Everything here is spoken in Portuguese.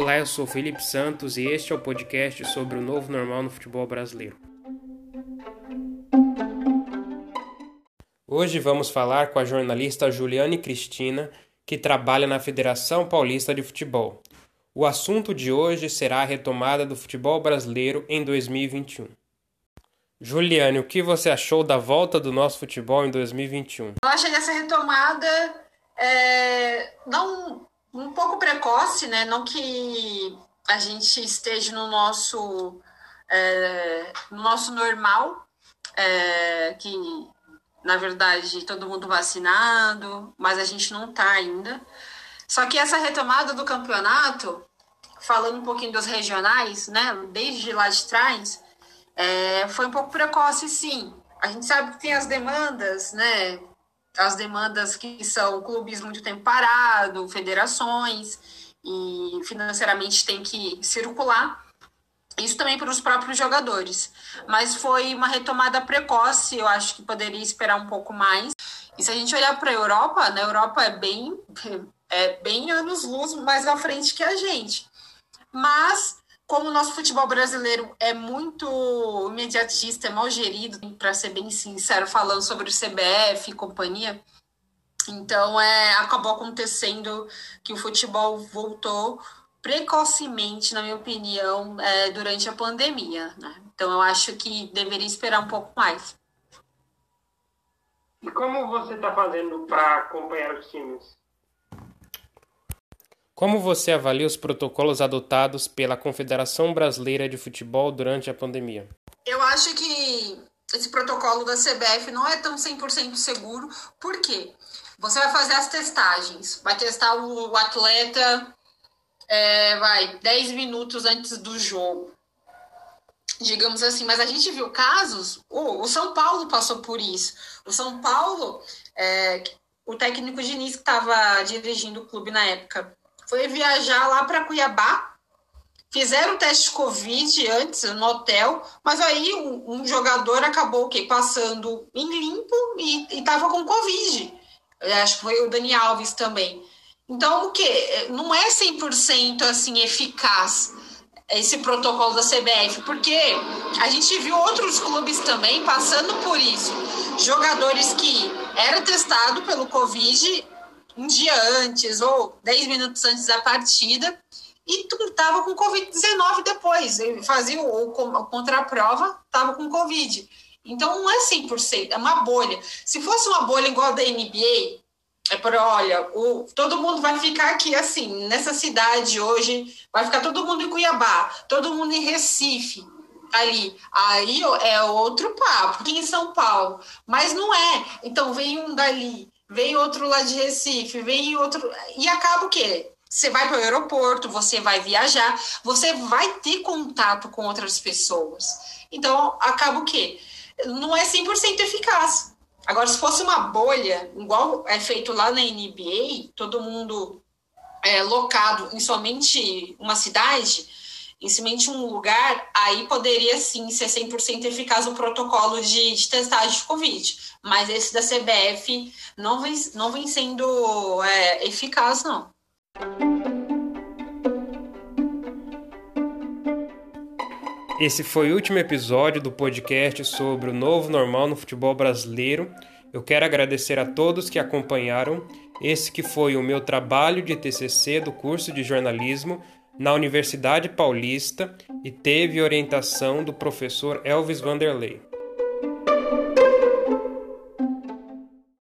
Olá, eu sou Felipe Santos e este é o podcast sobre o novo normal no futebol brasileiro. Hoje vamos falar com a jornalista Juliane Cristina, que trabalha na Federação Paulista de Futebol. O assunto de hoje será a retomada do futebol brasileiro em 2021. Juliane, o que você achou da volta do nosso futebol em 2021? Eu achei essa retomada é, não um pouco precoce, né? Não que a gente esteja no nosso é, no nosso normal, é, que na verdade todo mundo vacinado, mas a gente não está ainda. Só que essa retomada do campeonato, falando um pouquinho dos regionais, né? Desde lá de trás, é, foi um pouco precoce, sim. A gente sabe que tem as demandas, né? As demandas que são clubes muito tempo parado, federações, e financeiramente tem que circular. Isso também para os próprios jogadores. Mas foi uma retomada precoce, eu acho que poderia esperar um pouco mais. E se a gente olhar para a Europa, na Europa é bem, é bem anos-luz mais à frente que a gente. Mas como o nosso futebol brasileiro é muito imediatista, é mal gerido, para ser bem sincero, falando sobre o CBF e companhia, então é, acabou acontecendo que o futebol voltou precocemente, na minha opinião, é, durante a pandemia. Né? Então eu acho que deveria esperar um pouco mais. E como você está fazendo para acompanhar os times? Como você avalia os protocolos adotados pela Confederação Brasileira de Futebol durante a pandemia? Eu acho que esse protocolo da CBF não é tão 100% seguro. Por quê? Você vai fazer as testagens, vai testar o atleta, é, vai, 10 minutos antes do jogo. Digamos assim, mas a gente viu casos, o, o São Paulo passou por isso. O São Paulo, é, o técnico Diniz que estava dirigindo o clube na época, foi viajar lá para Cuiabá. Fizeram o teste de Covid antes no hotel, mas aí um, um jogador acabou o quê? passando em limpo e estava com Covid. Eu acho que foi o Dani Alves também. Então, o que? Não é 100% assim eficaz esse protocolo da CBF, porque a gente viu outros clubes também passando por isso. Jogadores que era testado pelo Covid um dia antes ou 10 minutos antes da partida e tu tava com Covid-19 depois. Ele fazia o, o contraprova, tava com Covid. Então não é 100%, é uma bolha. Se fosse uma bolha igual a da NBA, é por, olha, o, todo mundo vai ficar aqui assim, nessa cidade hoje, vai ficar todo mundo em Cuiabá, todo mundo em Recife, ali. Aí é outro papo, aqui em São Paulo. Mas não é. Então vem um dali, vem outro lá de Recife, vem outro. E acaba o quê? Você vai para o aeroporto, você vai viajar, você vai ter contato com outras pessoas. Então, acaba o quê? Não é 100% eficaz. Agora, se fosse uma bolha, igual é feito lá na NBA, todo mundo é, locado em somente uma cidade, em somente um lugar, aí poderia sim ser 100% eficaz o protocolo de, de testagem de Covid. Mas esse da CBF não vem, não vem sendo é, eficaz, não. Esse foi o último episódio do podcast sobre o novo normal no futebol brasileiro. Eu quero agradecer a todos que acompanharam. Esse que foi o meu trabalho de TCC do curso de jornalismo na Universidade Paulista e teve orientação do professor Elvis Vanderlei.